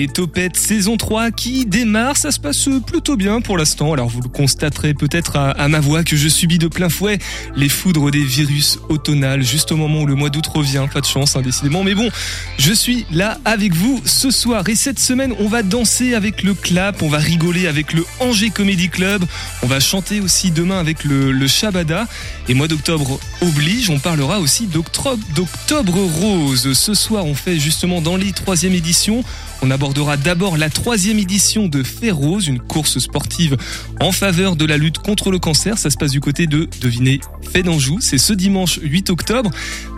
Et Topette saison 3 qui démarre, ça se passe plutôt bien pour l'instant. Alors vous le constaterez peut-être à, ma voix que je subis de plein fouet les foudres des virus automnales juste au moment où le mois d'août revient. Pas de chance hein, décidément. Mais bon, je suis là avec vous ce soir et cette semaine on va danser avec le clap, on va rigoler avec le Angers Comedy Club, on va chanter aussi demain avec le, le Shabada. Et mois d'octobre oblige, on parlera aussi d'octobre rose. Ce soir on fait justement dans les troisième édition on abordera d'abord la troisième édition de Rose, une course sportive en faveur de la lutte contre le cancer. Ça se passe du côté de, devinez, d'Anjou. C'est ce dimanche 8 octobre.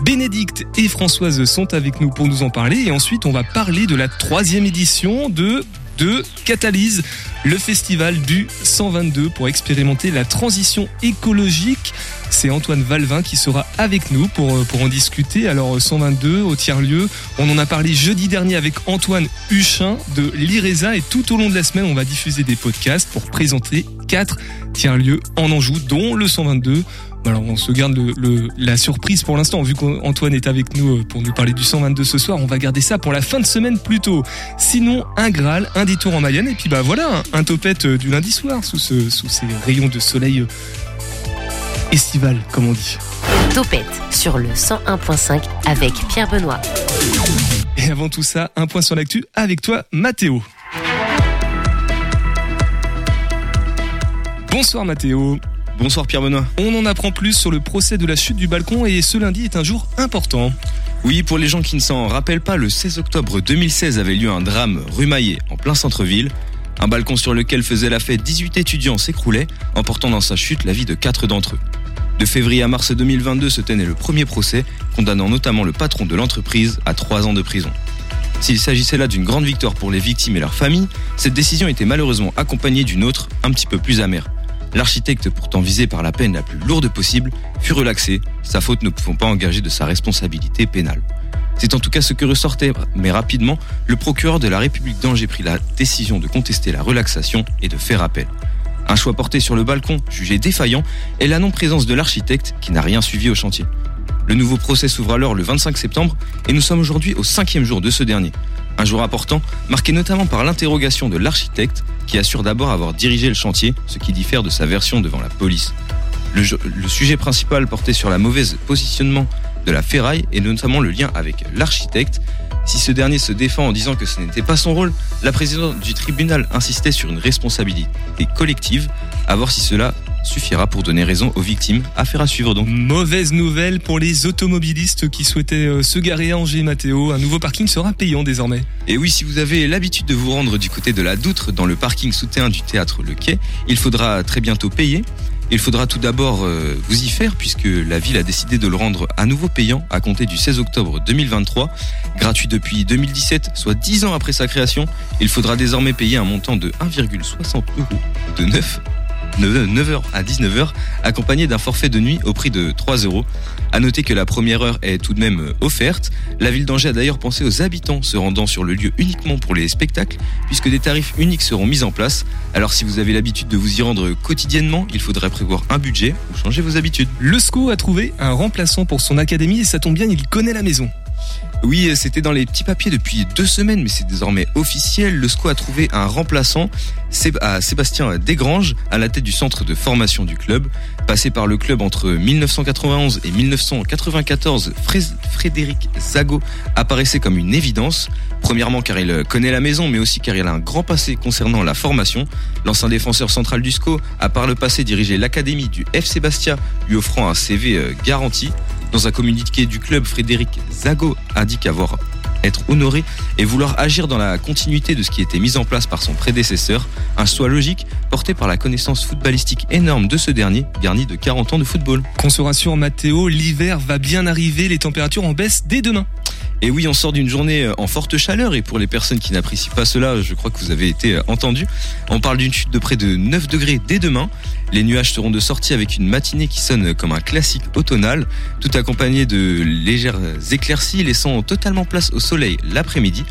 Bénédicte et Françoise sont avec nous pour nous en parler. Et ensuite, on va parler de la troisième édition de de Catalyse, le festival du 122 pour expérimenter la transition écologique. C'est Antoine Valvin qui sera avec nous pour, euh, pour en discuter. Alors 122 au tiers-lieu, on en a parlé jeudi dernier avec Antoine Huchin de l'IRESA et tout au long de la semaine, on va diffuser des podcasts pour présenter quatre tiers-lieux en Anjou, dont le 122. Alors on se garde le, la surprise pour l'instant, vu qu'Antoine est avec nous euh, pour nous parler du 122 ce soir, on va garder ça pour la fin de semaine plutôt. Sinon, un Graal, un détour en Mayenne, et puis bah voilà, un, topette euh, du lundi soir sous, ce, sous ces rayons de soleil euh, estival, comme on dit. Topette sur le 101.5 avec Pierre Benoît. Et avant tout ça, un point sur l'actu avec toi, Mathéo. Bonsoir Mathéo. Bonsoir Pierre Benoît. On en apprend plus sur le procès de la chute du balcon et ce lundi est un jour important. Oui, pour les gens qui ne s'en rappellent pas, le 16 octobre 2016 avait lieu un drame rumaillé en plein centre-ville. Un balcon sur lequel faisait la fête 18 étudiants s'écroulait, emportant dans sa chute la vie de quatre d'entre eux. De février à mars 2022 se tenait le premier procès, condamnant notamment le patron de l'entreprise à trois ans de prison. S'il s'agissait là d'une grande victoire pour les victimes et leurs familles, cette décision était malheureusement accompagnée d'une autre, un petit peu plus amère. L'architecte, pourtant visé par la peine la plus lourde possible, fut relaxé, sa faute ne pouvant pas engager de sa responsabilité pénale. C'est en tout cas ce que ressortait, mais rapidement, le procureur de la République d'Angers prit la décision de contester la relaxation et de faire appel. Un choix porté sur le balcon, jugé défaillant, et la non-présence de l'architecte qui n'a rien suivi au chantier. Le nouveau procès s'ouvre alors le 25 septembre et nous sommes aujourd'hui au cinquième jour de ce dernier. Un jour important, marqué notamment par l'interrogation de l'architecte qui assure d'abord avoir dirigé le chantier, ce qui diffère de sa version devant la police. Le, sujet principal portait sur la mauvaise positionnement de la ferraille et notamment le lien avec l'architecte. Si ce dernier se défend en disant que ce n'était pas son rôle, la présidente du tribunal insistait sur une responsabilité collective, à voir si cela suffira pour donner raison aux victimes. Affaire à suivre donc. Mauvaise nouvelle pour les automobilistes qui souhaitaient euh, se garer à Angers Mathéo. Un nouveau parking sera payant désormais. Et oui, si vous avez l'habitude de vous rendre du côté de la Doutre dans le parking souterrain du théâtre Le Quai, il faudra très bientôt payer. Il faudra tout d'abord euh, vous y faire puisque la ville a décidé de le rendre à nouveau payant à compter du 16 octobre 2023. Gratuit depuis 2017, soit 10 ans après sa création, il faudra désormais payer un montant de 1,60 euros de 9 9h à 19h, accompagné d'un forfait de nuit au prix de 3 euros. À noter que la première heure est tout de même euh, offerte. La ville d'Angers a d'ailleurs pensé aux habitants se rendant sur le lieu uniquement pour les spectacles, puisque des tarifs uniques seront mis en place. Alors si vous avez l'habitude de vous y rendre quotidiennement, il faudrait prévoir un budget ou changer vos habitudes. Le SCO a trouvé un remplaçant pour son académie et ça tombe bien, il connaît la maison. Oui, c'était dans les petits papiers depuis deux semaines, mais c'est désormais officiel. Le SCO a trouvé un remplaçant à Sébastien Desgranges à la tête du centre de formation du club. Passé par le club entre 1991 et 1994, Frédéric Zago apparaissait comme une évidence. Premièrement car il connaît la maison, mais aussi car il a un grand passé concernant la formation. L'ancien défenseur central du SCO a par le passé dirigé l'académie du FC Bastia, lui offrant un CV euh, garanti. Dans un communiqué du club, Frédéric Zago indique avoir être honoré et vouloir agir dans la continuité de ce qui était mis en place par son prédécesseur, un choix logique porté par la connaissance footballistique énorme de ce dernier, garni de 40 ans de football. Qu'on se rassure Mathéo, l'hiver va bien arriver, les températures en baisse dès demain. Et oui, on sort d'une journée euh, en forte chaleur et pour les personnes qui n'apprécient pas cela, je crois que vous avez été euh, entendus. On parle d'une chute de près de 9 degrés dès demain. Les nuages seront de sortie avec une matinée qui sonne comme un classique automnal, tout accompagné de légères éclaircies laissant totalement place au soleil l'après-midi.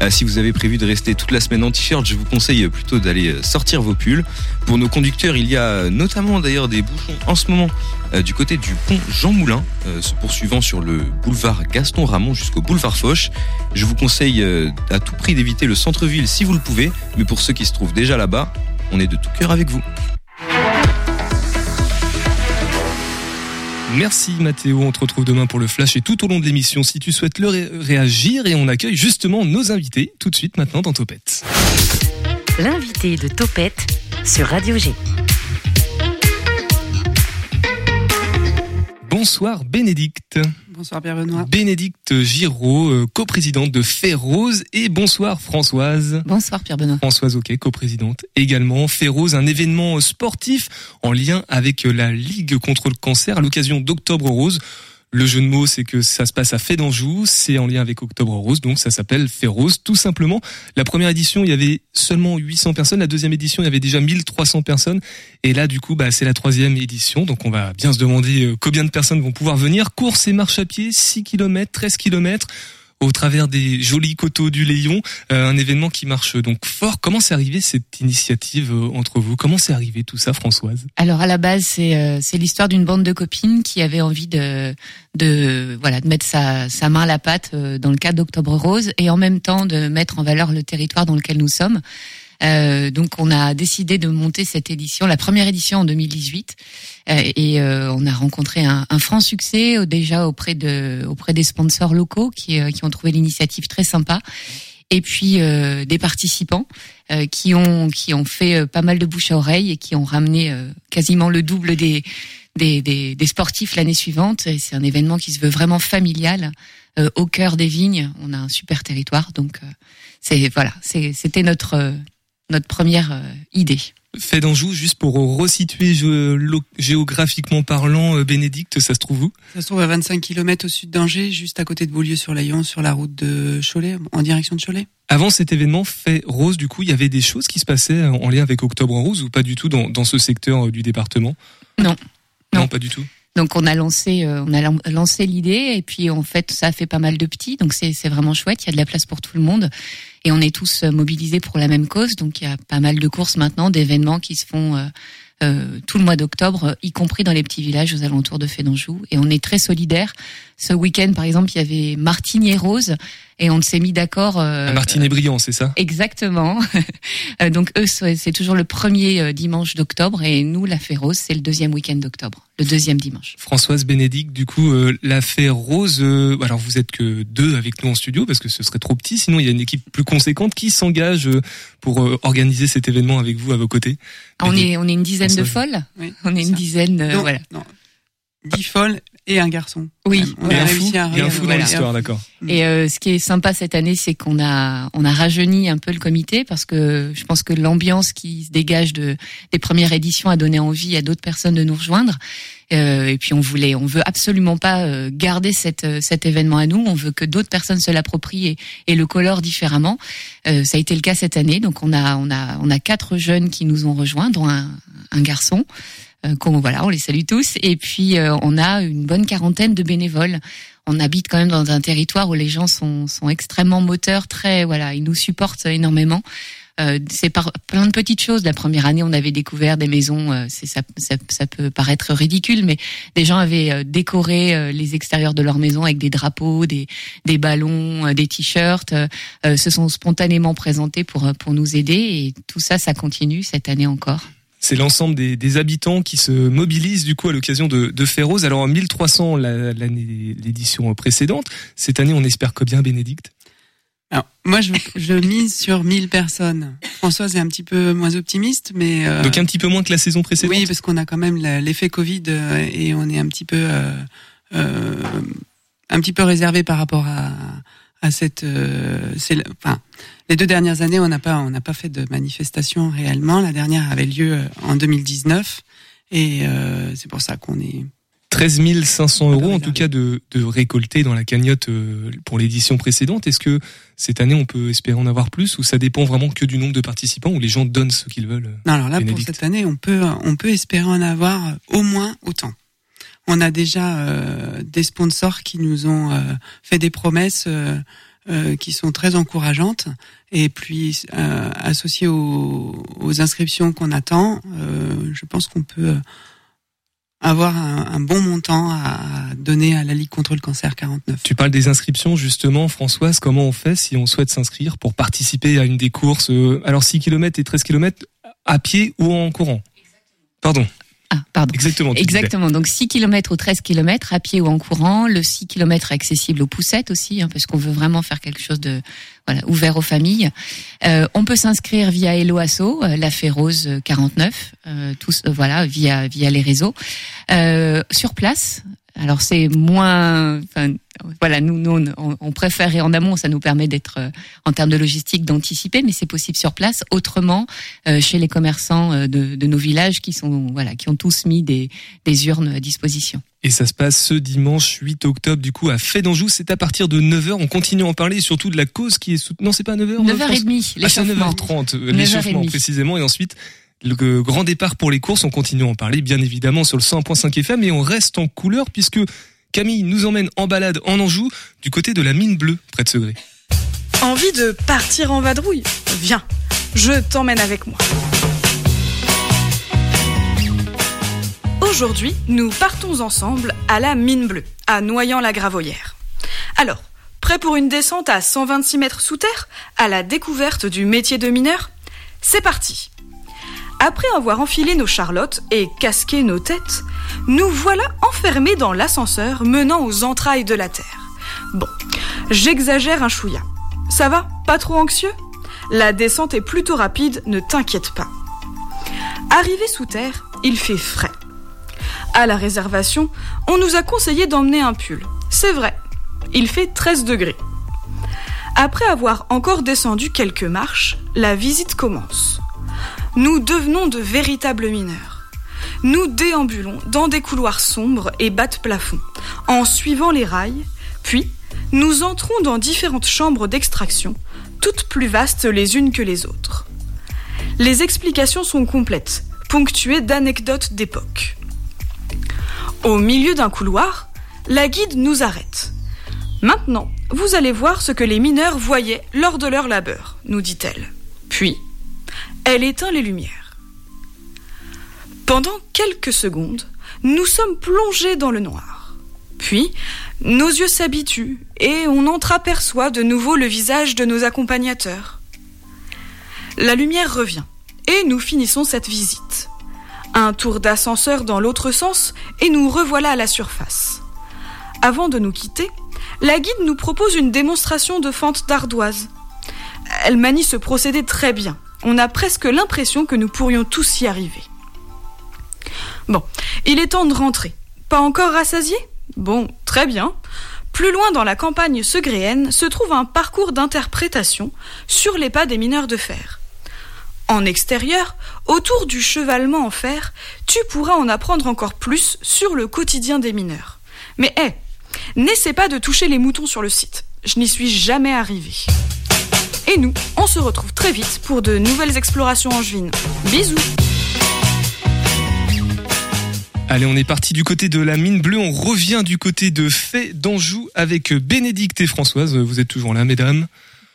Euh, si vous avez prévu de rester toute la semaine en t-shirt, je vous conseille plutôt d'aller euh, sortir vos pulls. Pour nos conducteurs, il y a notamment d'ailleurs des bouchons en ce moment euh, du côté du pont Jean Moulin, se poursuivant sur le boulevard Gaston Ramon jusqu'au boulevard Foch. Je vous conseille à tout prix d'éviter le centre-ville si vous le pouvez, mais pour ceux qui se trouvent déjà là-bas, on est de tout cœur avec vous. Merci Mathéo, on te retrouve demain pour le flash et tout au long de l'émission si tu souhaites le réagir et on accueille justement nos invités tout de suite maintenant dans Topette. L'invité de Topette sur Radio G. Bonsoir Bénédicte. Bonsoir Pierre Benoît. Bénédicte Giraud, euh, coprésidente de Férose et bonsoir Françoise. Bonsoir Pierre Benoît. Françoise Ok, coprésidente également. Férose, un événement sportif en lien avec la Ligue contre le cancer à l'occasion d'Octobre Rose. Le jeu de mots, c'est que ça se passe à Fédanjou, c'est en lien avec Octobre Rose, donc ça s'appelle Férose, tout simplement. La première édition, il y avait seulement 800 personnes, la deuxième édition, il y avait déjà 1300 personnes, et là, du coup, bah, c'est la troisième édition, donc on va bien se demander euh, combien de personnes vont pouvoir venir. Course et marche à pied, 6 km, 13 km au travers des jolis coteaux du Léon, euh, un événement qui marche donc fort. Comment s'est arrivé cette initiative euh, entre vous? Comment s'est arrivé tout ça, Françoise? Alors à la base, c'est euh, c'est l'histoire d'une bande de copines qui avait envie de de voilà de mettre sa sa main à la pâte dans le cadre d'Octobre Rose et en même temps de mettre en valeur le territoire dans lequel nous sommes. Euh, donc on a décidé de monter cette édition, la première édition en 2018, euh, et euh, on a rencontré un, un, franc succès déjà auprès de auprès des sponsors locaux qui, qui ont trouvé l'initiative très sympa, et puis des participants qui ont qui ont fait pas mal de bouche à oreille et qui ont ramené quasiment le double des des, des, des sportifs l'année suivante. Et c'est un événement qui se veut vraiment familial. au cœur des vignes, on a un super territoire, donc c'est voilà, c'était notre notre première euh, idée. Fait d'Anjou, juste pour resituer géographiquement parlant, euh, Bénédicte, ça se trouve où? Ça se trouve à 25 km au sud d'Angers, juste à côté de Beaulieu-sur-Layon, sur la route de Cholet, en direction de Cholet. Avant cet événement fait rose, du coup, il y avait des choses qui se passaient en lien avec Octobre Rose ou pas du tout dans, dans ce secteur euh, du département? Non. non. pas du tout. Donc on a lancé, on a lancé l'idée et puis en fait ça a fait pas mal de petits, donc c'est vraiment chouette. Il y a de la place pour tout le monde et on est tous euh, mobilisés pour la même cause. Donc il y a pas mal de courses maintenant, d'événements qui se font euh, euh, tout le mois d'octobre, y compris dans les petits villages aux alentours de Fédanjou. Et on est très solidaires. Ce week-end, par exemple, il y avait Martine et Rose et on s'est mis d'accord. Euh, Martine et Brillant, c'est ça? Exactement. Euh, donc eux, c'est toujours le premier euh, dimanche d'octobre et nous, la Fée Rose, c'est le deuxième week-end d'octobre, le deuxième dimanche. Françoise Bénédicte, du coup, la Fée Rose. alors vous êtes que deux avec nous en studio parce que ce serait trop petit. Sinon, il y a une équipe plus conséquente qui s'engage pour organiser cet événement avec vous à vos côtés. On est on est une dizaine de folles? Oui, on est une dizaine. voilà. Non. Dix folles et un garçon. Oui, on a réussi à un fou dans l'histoire, d'accord. Et euh, ce qui est sympa cette année, c'est qu'on a on a rajeuni un peu le comité parce que je pense que l'ambiance qui se dégage de des premières éditions a donné envie à d'autres personnes de nous rejoindre. Euh, et puis on voulait, on veut absolument pas euh, garder cette, euh, cet événement à nous. On veut que d'autres personnes se l'approprient et, et, le colorent différemment. Euh, ça a été le cas cette année. Donc on a on a on a quatre jeunes qui nous ont rejoints, dont un, un garçon. Euh, voilà, on les salue tous. Et puis euh, on a une bonne quarantaine de bénévoles. On habite quand même dans un territoire où les gens sont, sont extrêmement moteurs, très voilà, ils nous supportent énormément. Euh, c'est par plein de petites choses. La première année, on avait découvert des maisons. Euh, c'est ça, ça, ça, peut paraître ridicule, mais des gens avaient décoré les extérieurs de leur maison avec des drapeaux, des, des ballons, des t-shirts. se sont spontanément présentés pour pour nous aider et tout ça, ça continue cette année encore c'est l'ensemble des, des, habitants qui se mobilisent du coup à l'occasion de, de Férose. Alors 1300 l'année l'édition précédente. Cette année, on espère combien, Bénédicte alors, moi, je, je, mise sur 1000 personnes. Françoise est un petit peu moins optimiste, mais... Euh, Donc un petit peu moins que la saison précédente Oui, parce qu'on a quand même l'effet Covid euh, et on est un petit peu... Euh, euh, un petit peu réservé par rapport à, à cette... c'est, enfin, les deux dernières années, on n'a pas, on n'a pas fait de manifestation réellement. La dernière avait lieu euh, en 2019, et euh, c'est pour ça qu'on est 13 500 euros en tout cas de, de récolter dans la cagnotte euh, pour l'édition précédente. Est-ce que cette année on peut espérer en avoir plus ou ça dépend vraiment que du nombre de participants ou les gens donnent ce qu'ils veulent Non, alors là pour cette année on peut on peut espérer en avoir au moins autant. On a déjà euh, des sponsors qui nous ont euh, fait des promesses qui sont très encourageantes. Et puis associées aux, aux, inscriptions qu'on attend, je pense qu'on peut avoir un, bon montant à donner à la Ligue contre le cancer 49. Tu parles des inscriptions justement, Françoise, comment on fait si on souhaite s'inscrire pour participer à une des courses euh, Alors 6 km et 13 km à pied ou en courant? Pardon. Ah, pardon. Exactement. Exactement. Donc 6 km ou 13 km à pied ou en courant. Le 6 km accessible aux poussettes aussi, hein, parce qu'on veut vraiment faire quelque chose de voilà, ouvert aux familles. Euh, on peut s'inscrire via Hello Asso, euh, la Férose 49, euh, tous, euh, voilà, via via les réseaux. sur place, alors c'est moins, enfin, voilà, nous, nous on, on, préfère et en amont, ça nous permet d'être euh, en termes de logistique d'anticiper, mais c'est possible sur place. Autrement, euh, chez les commerçants euh, de, de, nos villages qui sont, voilà, qui ont tous mis des, des urnes à disposition. Et ça se passe ce dimanche 8 octobre, du coup, à Fait d'Anjou. C'est à partir de 9h. On continue à en parler, surtout de la cause qui est soutenue. Non, c'est pas 9h. 9h30, l'échauffement. Ah, 9h30, l'échauffement, précisément. Et ensuite, le grand départ pour les courses. On continue à en parler, bien évidemment, sur le 100.5 FM. Et on reste en couleur, puisque Camille nous emmène en balade en Anjou, du côté de la mine bleue, près de Segré. Envie de partir en vadrouille? Viens, je t'emmène avec moi. Aujourd'hui, nous partons ensemble à la mine bleue, à Noyant-la-Gravoyère. Alors, prêt pour une descente à 126 mètres sous terre, à la découverte du métier de mineur? C'est parti Après avoir enfilé nos charlottes et casqué nos têtes, nous voilà enfermés dans l'ascenseur menant aux entrailles de la Terre. Bon, j'exagère un chouïa. Ça va Pas trop anxieux? La descente est plutôt rapide, ne t'inquiète pas. Arrivé sous terre, il fait frais. À la réservation, on nous a conseillé d'emmener un pull. C'est vrai, il fait 13 degrés. Après avoir encore descendu quelques marches, la visite commence. Nous devenons de véritables mineurs. Nous déambulons dans des couloirs sombres et bas de plafond, en suivant les rails, puis nous entrons dans différentes chambres d'extraction, toutes plus vastes les unes que les autres. Les explications sont complètes, ponctuées d'anecdotes d'époque. Au milieu d'un couloir, la guide nous arrête. Maintenant, vous allez voir ce que les mineurs voyaient lors de leur labeur, nous dit-elle. Puis, elle éteint les lumières. Pendant quelques secondes, nous sommes plongés dans le noir. Puis, nos yeux s'habituent et on entreaperçoit de nouveau le visage de nos accompagnateurs. La lumière revient et nous finissons cette visite. Un tour d'ascenseur dans l'autre sens et nous revoilà à la surface. Avant de nous quitter, la guide nous propose une démonstration de fente d'ardoise. Elle manie ce procédé très bien. On a presque l'impression que nous pourrions tous y arriver. Bon, il est temps de rentrer. Pas encore rassasié Bon, très bien. Plus loin dans la campagne segréenne se trouve un parcours d'interprétation sur les pas des mineurs de fer. En extérieur, autour du chevalement en fer, tu pourras en apprendre encore plus sur le quotidien des mineurs. Mais hé, n'essaie pas de toucher les moutons sur le site. Je n'y suis jamais arrivé. Et nous, on se retrouve très vite pour de nouvelles explorations angevines. Bisous Allez, on est parti du côté de la mine bleue, on revient du côté de Fait d'Anjou avec Bénédicte et Françoise. Vous êtes toujours là, mesdames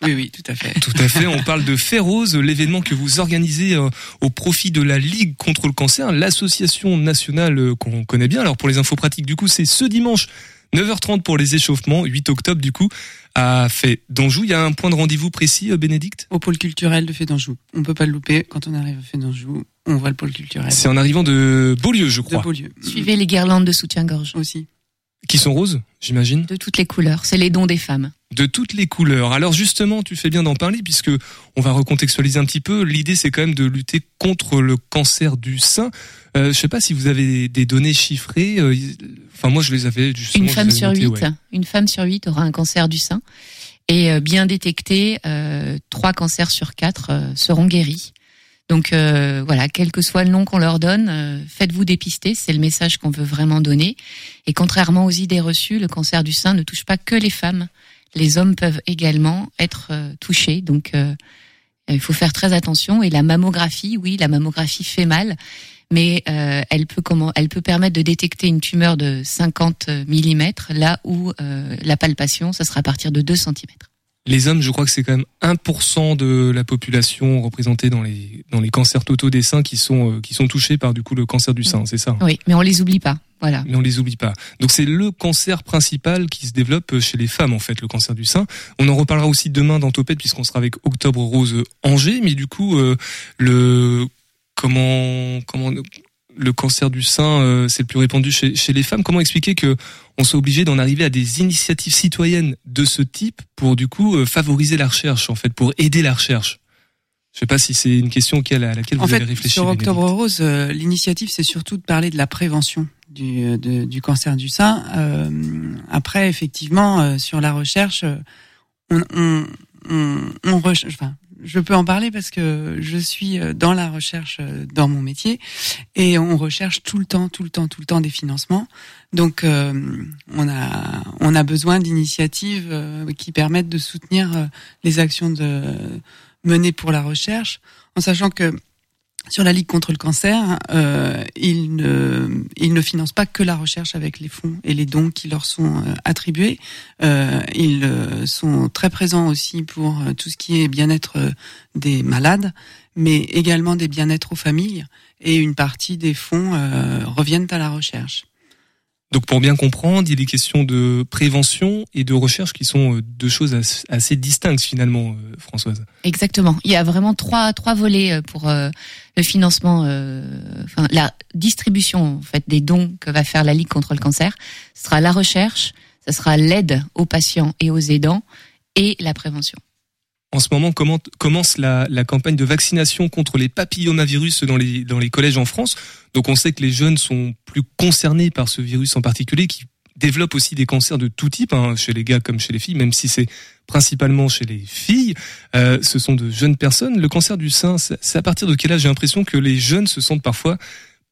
oui, oui, tout à fait. Tout à fait. On parle de Férose, l'événement que vous organisez euh, au profit de la Ligue contre le cancer, l'association nationale euh, qu'on connaît bien. Alors pour les infos pratiques, du coup, c'est ce dimanche 9h30 pour les échauffements, 8 octobre du coup, à Fait d'Anjou. Il y a un point de rendez-vous précis, euh, Bénédicte? Au pôle culturel de Fait d'Anjou. On peut pas le louper. Quand on arrive à Fait d'Anjou, on voit le pôle culturel. C'est en arrivant de Beaulieu, je crois. De Beaulieu. Suivez les guirlandes de soutien-gorge. Aussi. Qui sont roses, j'imagine De toutes les couleurs. C'est les dons des femmes de toutes les couleurs. Alors justement, tu fais bien d'en parler puisque on va recontextualiser un petit peu. L'idée, c'est quand même de lutter contre le cancer du sein. Euh, je sais pas si vous avez des données chiffrées. Euh, enfin, moi, je les avais justement. Une femme sur huit, une femme sur huit aura un cancer du sein et euh, bien détecté, euh, trois cancers sur quatre euh, seront guéris. Donc euh, voilà, quel que soit le nom qu'on leur donne, faites-vous dépister, c'est le message qu'on veut vraiment donner. Et contrairement aux idées reçues, le cancer du sein ne touche pas que les femmes les hommes peuvent également être euh, touchés. Donc, euh, il faut faire très attention. Et la mammographie, oui, la mammographie fait mal, mais euh, elle peut comment Elle peut permettre de détecter une tumeur de 50 mm, là où la palpation, ça sera à partir de 2 cm. Les hommes, je crois que c'est quand même 1% de la population représentée dans les dans les cancers totaux des seins qui sont euh, qui sont touchés par du coup le cancer du sein, c'est ça Oui, mais on les oublie pas. Voilà. Mais on les oublie pas. Donc c'est le cancer principal qui se développe chez les femmes en fait, le cancer du sein. On en reparlera aussi demain dans Topette puisqu'on sera avec Octobre Rose Angers, mais du coup euh, le comment comment le cancer du sein euh, c'est le plus répandu chez, chez les femmes. Comment expliquer que on soit obligé d'en arriver à des initiatives citoyennes de ce type pour du coup euh, favoriser la recherche en fait, pour aider la recherche? Je sais pas si c'est une question à laquelle vous en avez réfléchi. Sur Octobre Rose, l'initiative, c'est surtout de parler de la prévention du, euh, de, du cancer du sein. Euh, après, effectivement, euh, sur la recherche, on, on, on, on enfin, je peux en parler parce que je suis dans la recherche dans mon métier et on recherche tout le temps, tout le temps, tout le temps des financements. Donc, on a on a besoin d'initiatives qui permettent de soutenir les actions de menées pour la recherche, en sachant que sur la Ligue contre le cancer, euh, ils, ne, financent pas que la recherche avec les fonds et les dons qui leur sont euh, attribués. Euh, ils sont très présents aussi pour tout ce qui est bien-être des malades, mais également des bien-être aux familles. Et une partie des fonds reviennent à la recherche. Donc pour bien comprendre, il des questions de prévention et de recherche qui sont euh, deux choses assez distinctes finalement, euh, Françoise. Exactement. Il y a vraiment trois trois volets euh, pour le financement, enfin la distribution en fait des dons que va faire la Ligue contre le cancer. Ce sera la recherche, ce sera l'aide aux patients et aux aidants et la prévention. En ce moment commence la, campagne de vaccination contre les papillomavirus dans les, dans les collèges en France. Donc on sait que les jeunes sont plus concernés par ce virus en particulier qui développe aussi des cancers de tout type, hein, chez les gars comme chez les filles, même si c'est principalement chez les filles. Euh, ce sont de jeunes personnes. Le cancer du sein, c'est à partir de quel âge? J'ai l'impression que les jeunes se sentent parfois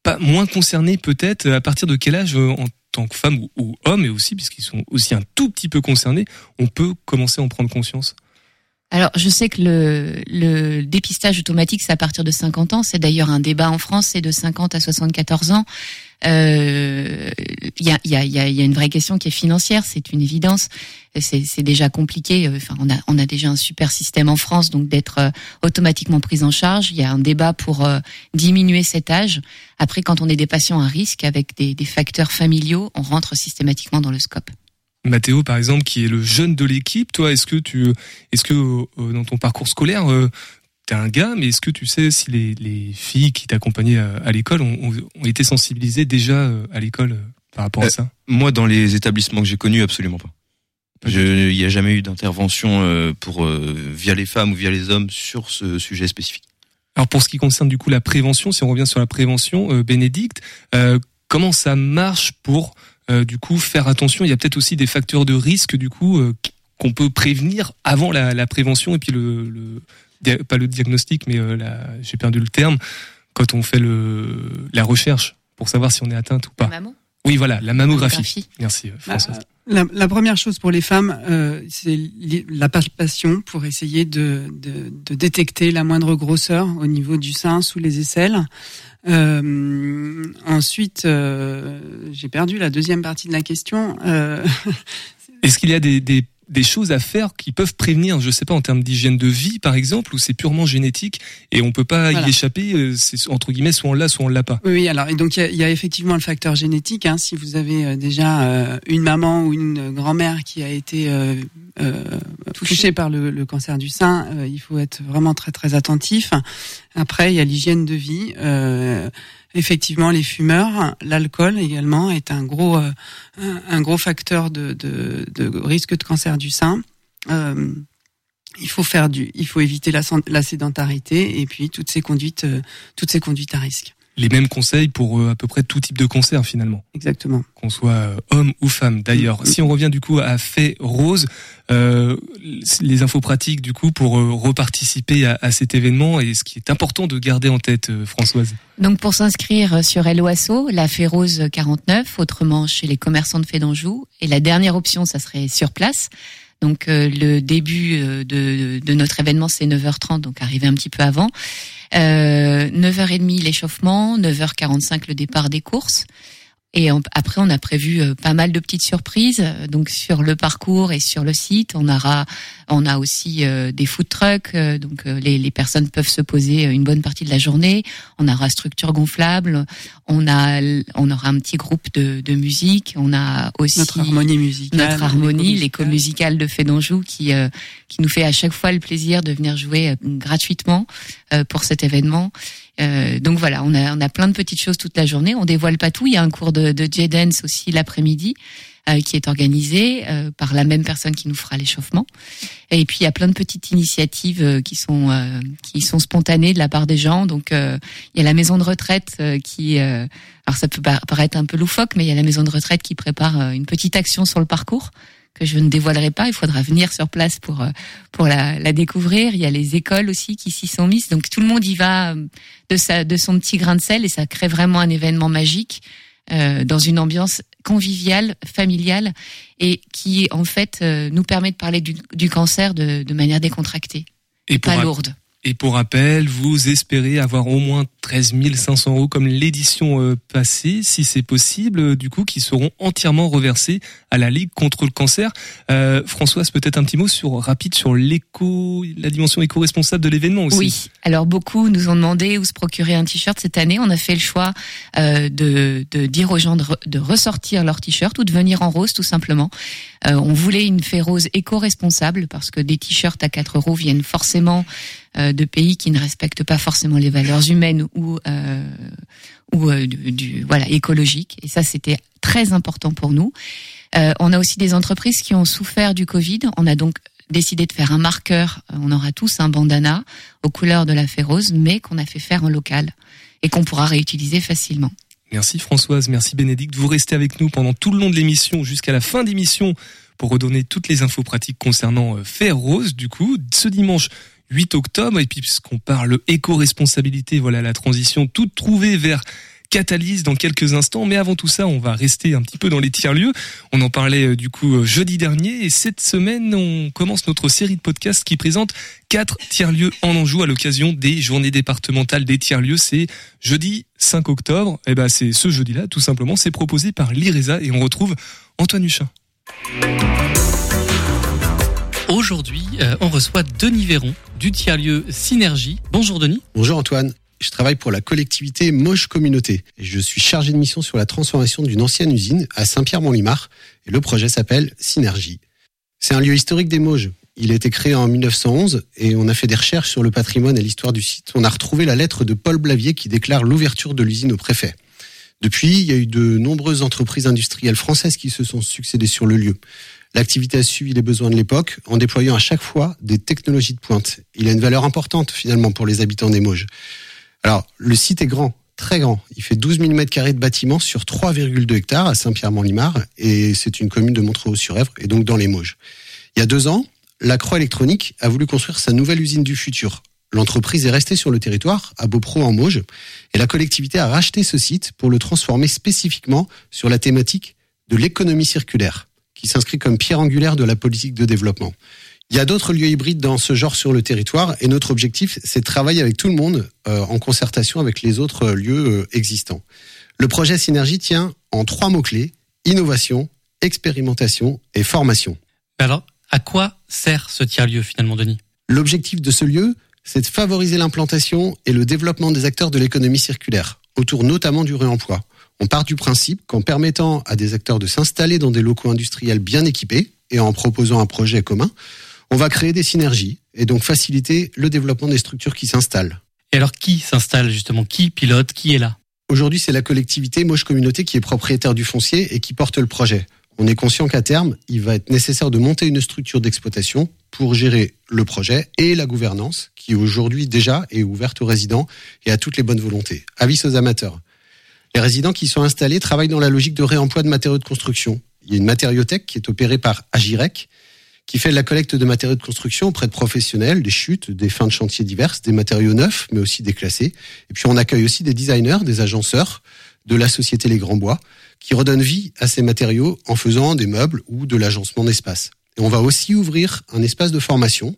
pas moins concernés peut-être. À partir de quel âge euh, en tant que femme ou, ou homme, et aussi puisqu'ils sont aussi un tout petit peu concernés, on peut commencer à en prendre conscience? Alors, je sais que le, le dépistage automatique, c'est à partir de 50 ans. C'est d'ailleurs un débat en France, c'est de 50 à 74 ans. Il euh, y, a, y, a, y, a, une vraie question qui est financière, c'est une évidence. C'est déjà compliqué. Enfin, on a, on a déjà un super système en France, donc d'être euh, automatiquement pris en charge. Il y a un débat pour euh, diminuer cet âge. Après, quand on est des patients à risque avec des, des facteurs familiaux, on rentre systématiquement dans le scope. Mathéo, par exemple, qui est le jeune de l'équipe, toi, est-ce que tu, est-ce que euh, dans ton parcours scolaire, euh, t'es un gars, mais est-ce que tu sais si les, les filles qui t'accompagnaient à, l'école ont, ont, été sensibilisées déjà euh, à l'école par rapport à ça? Moi, dans les établissements que j'ai connus, absolument pas. Il n'y a jamais eu d'intervention pour via les femmes ou via les hommes sur ce sujet spécifique. Alors pour ce qui concerne du coup la prévention, si on revient sur la prévention, Bénédicte, comment ça marche pour euh, du coup faire attention. Il y a peut-être aussi des facteurs de risque du coup euh, qu'on peut prévenir avant la, la, prévention et puis le, le pas le diagnostic mais euh, j'ai perdu le terme quand on fait le la recherche pour savoir si on est atteinte ou pas. La oui, voilà, la mammographie. Merci Françoise. La, la, première chose pour les femmes, euh, c'est la palpation pour essayer de, de, de, détecter la moindre grosseur au niveau du sein sous les aisselles. Euh, ensuite, euh, j'ai perdu la deuxième partie de la question. Euh, Est-ce qu'il y a des, des des choses à faire qui peuvent prévenir, je sais pas, en termes d'hygiène de vie, par exemple, ou c'est purement génétique et on peut pas y échapper, euh, c'est entre guillemets, soit on l'a, soit on l'a pas? Oui, alors, et donc il y, a, effectivement le facteur génétique. Hein, si vous avez euh, déjà euh, une maman ou une grand-mère qui a été euh, touchée par le, le, cancer du sein, il faut être vraiment très très attentif. Après, il y a l'hygiène de vie effectivement les fumeurs, l'alcool également est un gros euh, un gros facteur de, risque de cancer du sein. Euh, il faut faire du, il faut éviter la, la sédentarité et puis toutes ces conduites, euh, toutes ces conduites à risque les mêmes conseils pour euh, à peu près tout type de concert finalement. Exactement. Qu'on soit euh, homme ou femme. D'ailleurs, si on revient du coup à Fait Rose, euh, les infos pratiques du coup pour euh, reparticiper à, à, cet événement et ce qui est important de garder en tête, Françoise. Donc pour s'inscrire sur LOASO, la Fait Rose 49, autrement chez les commerçants de Fait d'Anjou, et la dernière option, ça serait sur place. Donc le début de, de notre événement c'est 9h30, donc arriver un petit peu avant. Euh, 9h30 l'échauffement, 9h45 le départ des courses. Et après, on a prévu euh, pas mal de petites surprises. Donc sur le parcours et sur le site, on aura, on a aussi euh, des food trucks. Euh, donc les, les, personnes peuvent se poser une bonne partie de la journée. On aura structure gonflable. On a, on aura un petit groupe de, de musique. On a aussi notre harmonie musicale, notre harmonie, l'écho musical de Fédonjou qui qui nous fait à chaque fois le plaisir de venir jouer gratuitement pour cet événement. Euh, donc voilà, on a, on a plein de petites choses toute la journée. On dévoile pas tout. Il y a un cours de, de J-Dance aussi l'après-midi euh, qui est organisé euh, par la même personne qui nous fera l'échauffement. Et puis il y a plein de petites initiatives euh, qui sont qui sont spontanées de la part des gens. Donc il y a la maison de retraite qui, alors ça peut paraître un peu loufoque, mais il y a la maison de retraite qui prépare une petite action sur le parcours que je ne dévoilerai pas. Il faudra venir sur place pour euh, pour la, la découvrir. Il y a les écoles aussi qui s'y sont mises. Donc tout le monde y va euh, de sa de son petit grain de sel et ça crée vraiment un événement magique euh, dans une ambiance conviviale, familiale et qui en fait euh, nous permet de parler du, du cancer de, de manière décontractée et pas lourde. Et pour rappel, vous espérez avoir au moins 13 500 euros comme l'édition euh, passée, si c'est possible, euh, du coup, qui seront entièrement reversés à la Ligue contre le cancer. Euh, Françoise, peut-être un petit mot sur rapide sur l'éco, la dimension éco-responsable de l'événement aussi. Oui. Alors beaucoup nous ont demandé où se procurer un t-shirt cette année. On a fait le choix euh, de, de, dire aux gens de, de ressortir leur t-shirt ou de venir en rose tout simplement. Euh, on voulait une fée rose éco-responsable parce que des t-shirts à 4 euros viennent forcément de pays qui ne respectent pas forcément les valeurs humaines ou euh, ou euh, du, voilà écologique. Et ça, c'était très important pour nous. Euh, on a aussi des entreprises qui ont souffert du Covid. On a donc décidé de faire un marqueur. On aura tous un bandana aux couleurs de la férose, mais qu'on a fait faire en local et qu'on pourra réutiliser facilement. Merci Françoise, merci Bénédicte. Vous restez avec nous pendant tout le long de l'émission jusqu'à la fin d'émission pour redonner toutes les infos pratiques concernant Fer Rose. Du coup, ce dimanche, 8 octobre. Et puis puisqu'on parle éco-responsabilité, voilà la transition toute trouvée vers Catalyse dans quelques instants. Mais avant tout ça, on va rester un petit peu dans les tiers-lieux. On en parlait euh, du coup euh, jeudi dernier et cette semaine, on commence notre série de podcasts qui présente quatre tiers-lieux en Anjou à l'occasion des journées départementales des tiers-lieux. C'est jeudi 5 octobre. Et eh ben c'est ce jeudi-là, tout simplement. C'est proposé par l'IRESA et on retrouve Antoine Huchin. Aujourd'hui, euh, on reçoit Denis Véron du tiers-lieu Synergie. Bonjour Denis. Bonjour Antoine. Je travaille pour la collectivité Moche Communauté. Je suis chargé de mission sur la transformation d'une ancienne usine à Saint-Pierre-Mont-Limar. Et le projet s'appelle Synergie. C'est un lieu historique des Mauges. Il a été créé en 1911 et on a fait des recherches sur le patrimoine et l'histoire du site. On a retrouvé la lettre de Paul Blavier qui déclare l'ouverture de l'usine au préfet. Depuis, il y a eu de nombreuses entreprises industrielles françaises qui se sont succédées sur le lieu. L'activité a suivi les besoins de l'époque en déployant à chaque fois des technologies de pointe. Il a une valeur importante finalement pour les habitants des Mauges. Alors, le site est grand, très grand. Il fait 12 000 mètres carrés de bâtiments sur 3,2 hectares à Saint-Pierre-Mont-Limar et c'est une commune de Montreux-sur-Èvre et donc dans les Mauges. Il y a deux ans, la Croix électronique a voulu construire sa nouvelle usine du futur. L'entreprise est restée sur le territoire, à Beaupro en Mauges, et la collectivité a racheté ce site pour le transformer spécifiquement sur la thématique de l'économie circulaire qui s'inscrit comme pierre angulaire de la politique de développement. Il y a d'autres lieux hybrides dans ce genre sur le territoire et notre objectif, c'est de travailler avec tout le monde euh, en concertation avec les autres lieux euh, existants. Le projet Synergie tient en trois mots-clés, innovation, expérimentation et formation. Alors, à quoi sert ce tiers-lieu finalement, Denis? L'objectif de ce lieu, c'est de favoriser l'implantation et le développement des acteurs de l'économie circulaire, autour notamment du réemploi. On part du principe qu'en permettant à des acteurs de s'installer dans des locaux industriels bien équipés et en proposant un projet commun, on va créer des synergies et donc faciliter le développement des structures qui s'installent. Et alors qui s'installe justement? Qui pilote? Qui est là? Aujourd'hui, c'est la collectivité Moche Communauté qui est propriétaire du foncier et qui porte le projet. On est conscient qu'à terme, il va être nécessaire de monter une structure d'exploitation pour gérer le projet et la gouvernance qui aujourd'hui déjà est ouverte aux résidents et à toutes les bonnes volontés. Avis aux amateurs. Les résidents qui sont installés travaillent dans la logique de réemploi de matériaux de construction. Il y a une matériothèque qui est opérée par Agirec, qui fait de la collecte de matériaux de construction auprès de professionnels, des chutes, des fins de chantier diverses, des matériaux neufs, mais aussi déclassés. Et puis on accueille aussi des designers, des agenceurs de la société Les Grands Bois, qui redonnent vie à ces matériaux en faisant des meubles ou de l'agencement d'espace. Et on va aussi ouvrir un espace de formation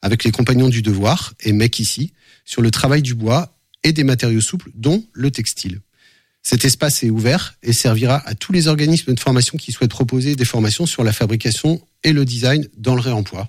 avec les compagnons du devoir et MEC ici sur le travail du bois et des matériaux souples, dont le textile. Cet espace est ouvert et servira à tous les organismes de formation qui souhaitent proposer des formations sur la fabrication et le design dans le réemploi.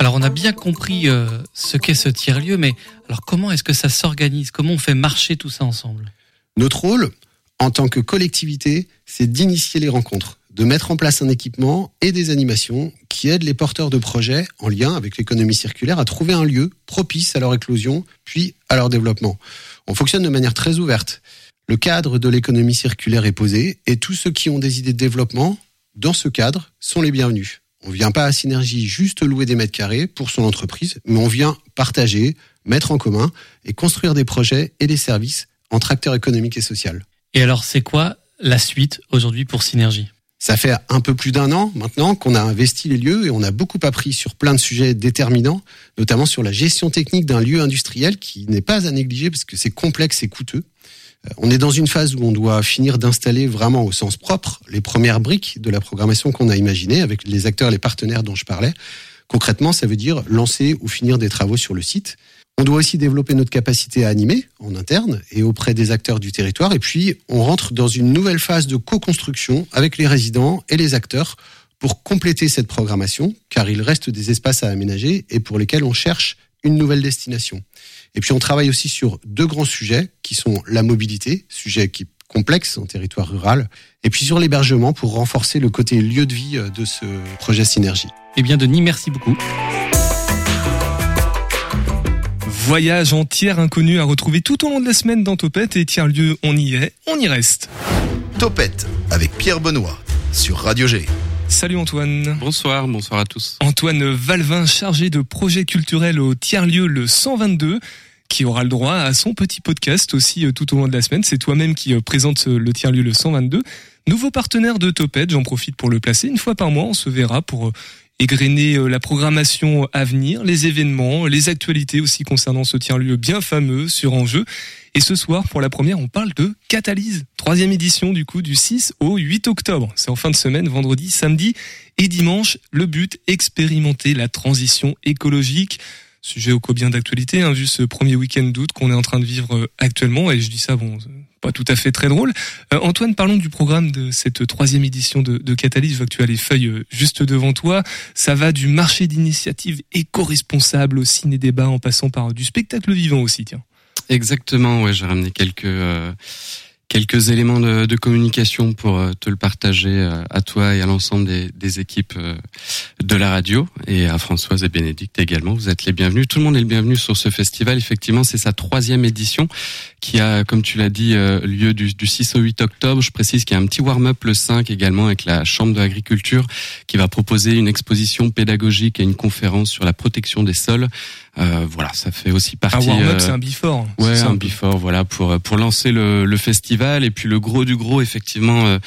Alors on a bien compris euh, ce qu'est ce tiers-lieu, mais alors comment est-ce que ça s'organise? Comment on fait marcher tout ça ensemble? Notre rôle, en tant que collectivité, c'est d'initier les rencontres, de mettre en place un équipement et des animations qui aident les porteurs de projets, en lien avec l'économie circulaire, à trouver un lieu propice à leur éclosion, puis à leur développement. On fonctionne de manière très ouverte. Le cadre de l'économie circulaire est posé et tous ceux qui ont des idées de développement, dans ce cadre, sont les bienvenus. On vient pas à Synergie juste louer des mètres carrés pour son entreprise, mais on vient partager, mettre en commun et construire des projets et des services entre acteurs économiques et sociaux. Et alors c'est quoi la suite aujourd'hui pour Synergie? Ça fait un peu plus d'un an maintenant qu'on a investi les lieux et on a beaucoup appris sur plein de sujets déterminants, notamment sur la gestion technique d'un lieu industriel qui n'est pas à négliger parce que c'est complexe et coûteux. Euh, on est dans une phase où on doit finir d'installer vraiment au sens propre les premières briques de la programmation qu'on a imaginée avec les acteurs et les partenaires dont je parlais. Concrètement, ça veut dire lancer ou finir des travaux sur le site. On doit aussi développer notre capacité à animer en interne et auprès des acteurs du territoire. Et puis, on rentre dans une nouvelle phase de co-construction avec les résidents et les acteurs pour compléter cette programmation, car il reste des espaces à aménager et pour lesquels on cherche une nouvelle destination. Et puis, on travaille aussi sur deux grands sujets qui sont la mobilité, sujet qui est complexe en territoire rural, et puis sur l'hébergement pour renforcer le côté lieu de vie de ce projet Synergie. Eh bien, Denis, merci beaucoup. Voyage en tiers inconnu à retrouver tout au long de la semaine dans Topette et tiers-lieu, on y est, on y reste. Topette avec Pierre Benoît sur Radio G. Salut Antoine. Bonsoir, bonsoir à tous. Antoine Valvin, chargé de projet culturel au tiers-lieu le 122 qui aura le droit à son petit podcast aussi euh, tout au long de la semaine. C'est toi-même qui euh, présente le tiers-lieu le 122. Nouveau partenaire de Topette, j'en profite pour le placer. Une fois par mois, on se verra pour euh, égrener euh, la programmation à venir, les événements, les actualités aussi concernant ce tiers-lieu bien fameux sur Enjeu. Et ce soir, pour la première, on parle de Catalyse, troisième édition du coup du 6 au 8 octobre. C'est en fin de semaine, vendredi, samedi et dimanche. Le but, expérimenter la transition écologique. Sujet au combien d'actualité, hein, vu ce premier week-end d'août qu'on est en train de vivre euh, actuellement. Et je dis ça, bon, pas tout à fait très drôle. Euh, Antoine, parlons du programme de cette troisième édition de, de Catalyse. Je vois que tu as les feuilles euh, juste devant toi. Ça va du marché d'initiative éco-responsable au ciné-débat en passant par du spectacle vivant aussi, tiens. Exactement, ouais, j'ai ramené quelques euh, quelques éléments de, de, communication pour euh, te le partager euh, à toi et à l'ensemble des, des, équipes euh, de la radio et à Françoise et Bénédicte également. Vous êtes les bienvenus. Tout le monde est le bienvenu sur ce festival. Effectivement, c'est sa troisième édition qui a, comme tu l'as dit, lieu du, du, 6 au 8 octobre. Je précise qu'il y a un petit warm-up le 5 également avec la Chambre de l'agriculture qui va proposer une exposition pédagogique et une conférence sur la protection des sols. Euh, voilà, ça fait aussi partie. Un warm-up, c'est un before. Ouais, un before, voilà, pour pour lancer le, le festival et puis le gros du gros, effectivement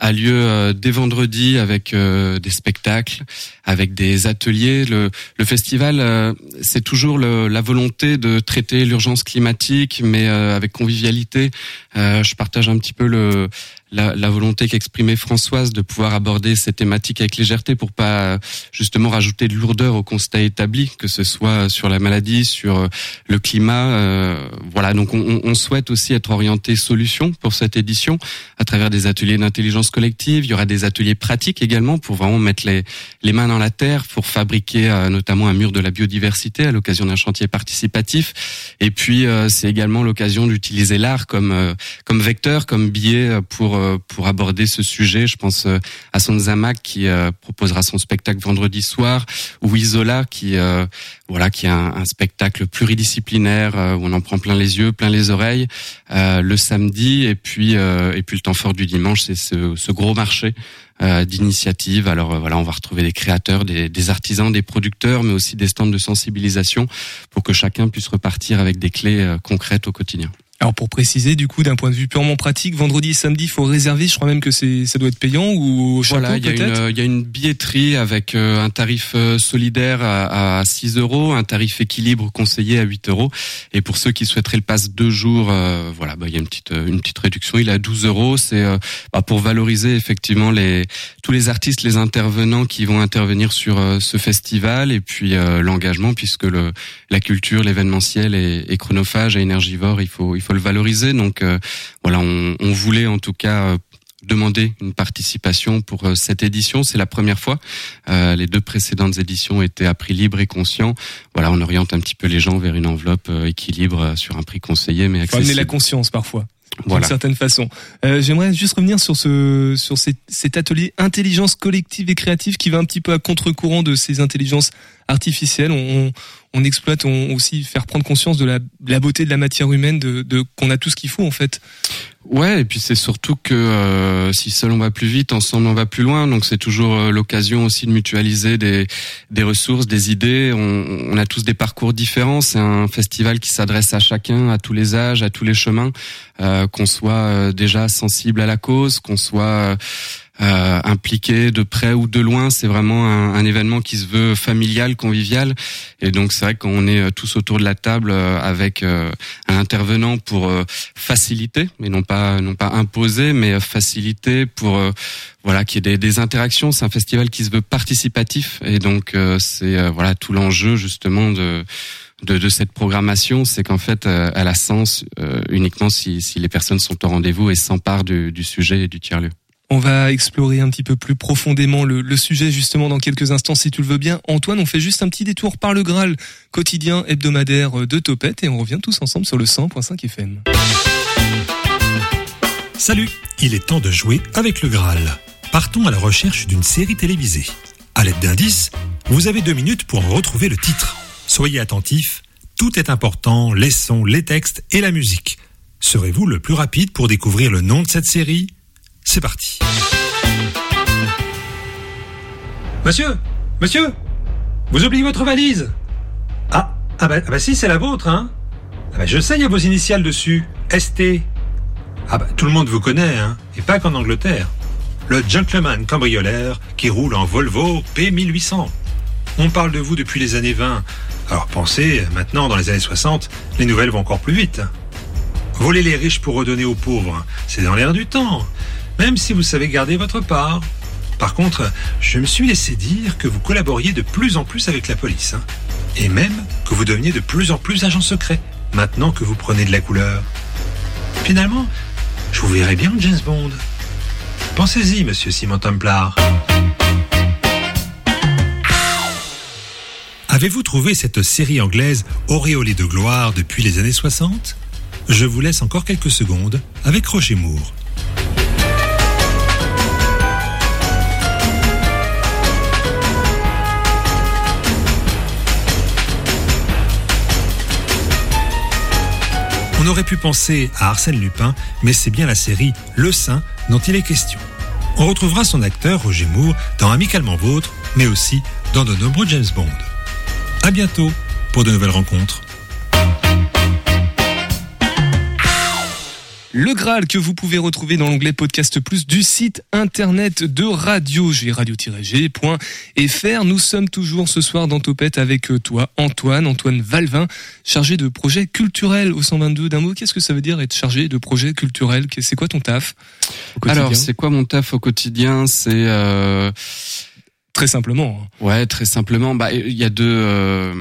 a lieu euh, dès vendredi avec euh, des spectacles, avec des ateliers. Le, le festival, euh, c'est toujours le, la volonté de traiter l'urgence climatique, mais avec convivialité. je partage un petit peu le, la, la, volonté qu'exprimait Françoise de pouvoir aborder ces thématiques avec légèreté pour pas justement rajouter de lourdeur au constat établi, que ce soit sur la maladie, sur le climat. voilà, donc on, on souhaite aussi être orienté solution pour cette édition à travers des ateliers d'intelligence collective. Il y aura des ateliers pratiques également pour vraiment mettre les, les mains dans la terre pour fabriquer euh, notamment un mur de la biodiversité à l'occasion d'un chantier participatif. Et puis euh, c'est également l'occasion d'utiliser l'art comme euh, comme vecteur, comme biais pour pour aborder ce sujet. Je pense à Son Zamak qui proposera son spectacle vendredi soir ou Isola qui voilà qui est un, spectacle pluridisciplinaire où on en prend plein les yeux, plein les oreilles le samedi et puis et puis le temps fort du dimanche c'est ce, ce gros marché euh, d'initiatives. Alors euh, voilà, on va retrouver des créateurs, des, artisans, des producteurs, mais aussi des stands de sensibilisation pour que chacun puisse repartir avec des clés euh, concrètes au quotidien. Alors pour préciser, du coup, d'un point de vue purement pratique, vendredi et samedi, il faut réserver. Je crois même que c'est ça doit être payant ou au château Voilà, il y, a peut-être. une, il y a une billetterie avec euh, un tarif euh, solidaire à, à 6 euros, un tarif équilibre conseillé à 8 euros. Et pour ceux qui souhaiteraient le pass deux jours, euh, voilà, bah, il y a une petite, une petite réduction. Il est à 12 euros. C'est euh, bah, pour valoriser effectivement les, tous les artistes, les intervenants qui vont intervenir sur euh, ce festival et puis l'engagement puisque le, la culture, l'événementiel est, est chronophage et énergivore. Il faut, il faut le valoriser. Donc euh, voilà, on, on voulait en tout cas euh, demander une participation pour euh, cette édition. C'est la première fois. Euh, les deux précédentes éditions étaient à prix libre et conscient. Voilà, on oriente un petit peu les gens vers une enveloppe euh, équilibre euh, sur un prix conseillé, mais faut amener la accessible. conscience parfois. D'une Voilà. certaine façon. Euh, J'aimerais juste revenir sur ce sur cet, cet atelier intelligence collective et créative qui va un petit peu à contre-courant de ces intelligences artificielles. On, on, on exploite, on aussi faire prendre conscience de la, de la beauté de la matière humaine, de, de qu'on a tout ce qu'il faut en fait. Ouais, et puis c'est surtout que euh, si seul on va plus vite, ensemble on va plus loin. Donc c'est toujours euh, l'occasion aussi de mutualiser des, des ressources, des idées. On, on a tous des parcours différents. C'est un festival qui s'adresse à chacun, à tous les âges, à tous les chemins. Euh, qu'on soit euh, déjà sensible à la cause, qu'on soit euh, euh, impliqué de près ou de loin. C'est vraiment un, un événement qui se veut familial, convivial. Et donc c'est vrai qu'on est euh, tous autour de la table euh, avec euh, un intervenant pour faciliter, mais non pas non pas imposer, mais faciliter pour voilà qu'il y ait des, des interactions. C'est un festival qui se veut participatif et donc c'est voilà tout l'enjeu justement de de, de cette programmation, c'est qu'en fait, euh, elle a sens euh, uniquement si, si les personnes sont au rendez-vous et s'emparent du, du sujet et du tiers-lieu. On va explorer un petit peu plus profondément le, sujet justement dans quelques instants si tu le veux bien. Antoine, on fait juste un petit détour par le Graal quotidien hebdomadaire de Topette et on revient tous ensemble sur le 100.5 FM. Salut, il est temps de jouer avec le Graal. Partons à la recherche d'une série télévisée. À l'aide d'indices, vous avez deux minutes pour en retrouver le titre. Soyez attentifs, tout est important, les sons, les textes et la musique. Serez-vous le plus rapide pour découvrir le nom de cette série? C'est parti. Monsieur Monsieur Vous oubliez votre valise Ah, ah bah, ah bah si, c'est la vôtre, hein ah bah Je sais, il y a vos initiales dessus. ST. Ah bah tout le monde vous connaît, hein Et pas qu'en Angleterre. Le gentleman cambrioleur qui roule en Volvo P1800. On parle de vous depuis les années 20. Alors pensez, maintenant, dans les années 60, les nouvelles vont encore plus vite. Voler les riches pour redonner aux pauvres, c'est dans l'air du temps. Même si vous savez garder votre part. Par contre, je me suis laissé dire que vous collaboriez de plus en plus avec la police. hein. Et même que vous deveniez de plus en plus agent secret, maintenant que vous prenez de la couleur. Finalement, je vous verrais bien en James Bond. Pensez-y, monsieur Simon Templar. Avez-vous trouvé cette série anglaise auréolée de gloire depuis les années 60 Je vous laisse encore quelques secondes avec Roger Moore. Aurait pu penser à Arsène Lupin, mais c'est bien la série Le Saint dont il est question. On retrouvera son acteur Roger Moore dans Amicalement Vôtre, mais aussi dans de nombreux James Bond. À bientôt pour de nouvelles rencontres. Le Graal que vous pouvez retrouver dans l'onglet Podcast Plus du site internet de Radio G, radio-g.fr. Nous sommes toujours ce soir dans Topette avec euh, toi, Antoine, Antoine Valvin, chargé de projets culturels au 122. D'un mot, qu'est-ce que ça veut dire être chargé de projets culturels? C'est quoi ton taf Alors, c'est quoi mon taf au quotidien? C'est euh, Très simplement. hein. Ouais, très simplement. Bah, il y a deux, euh,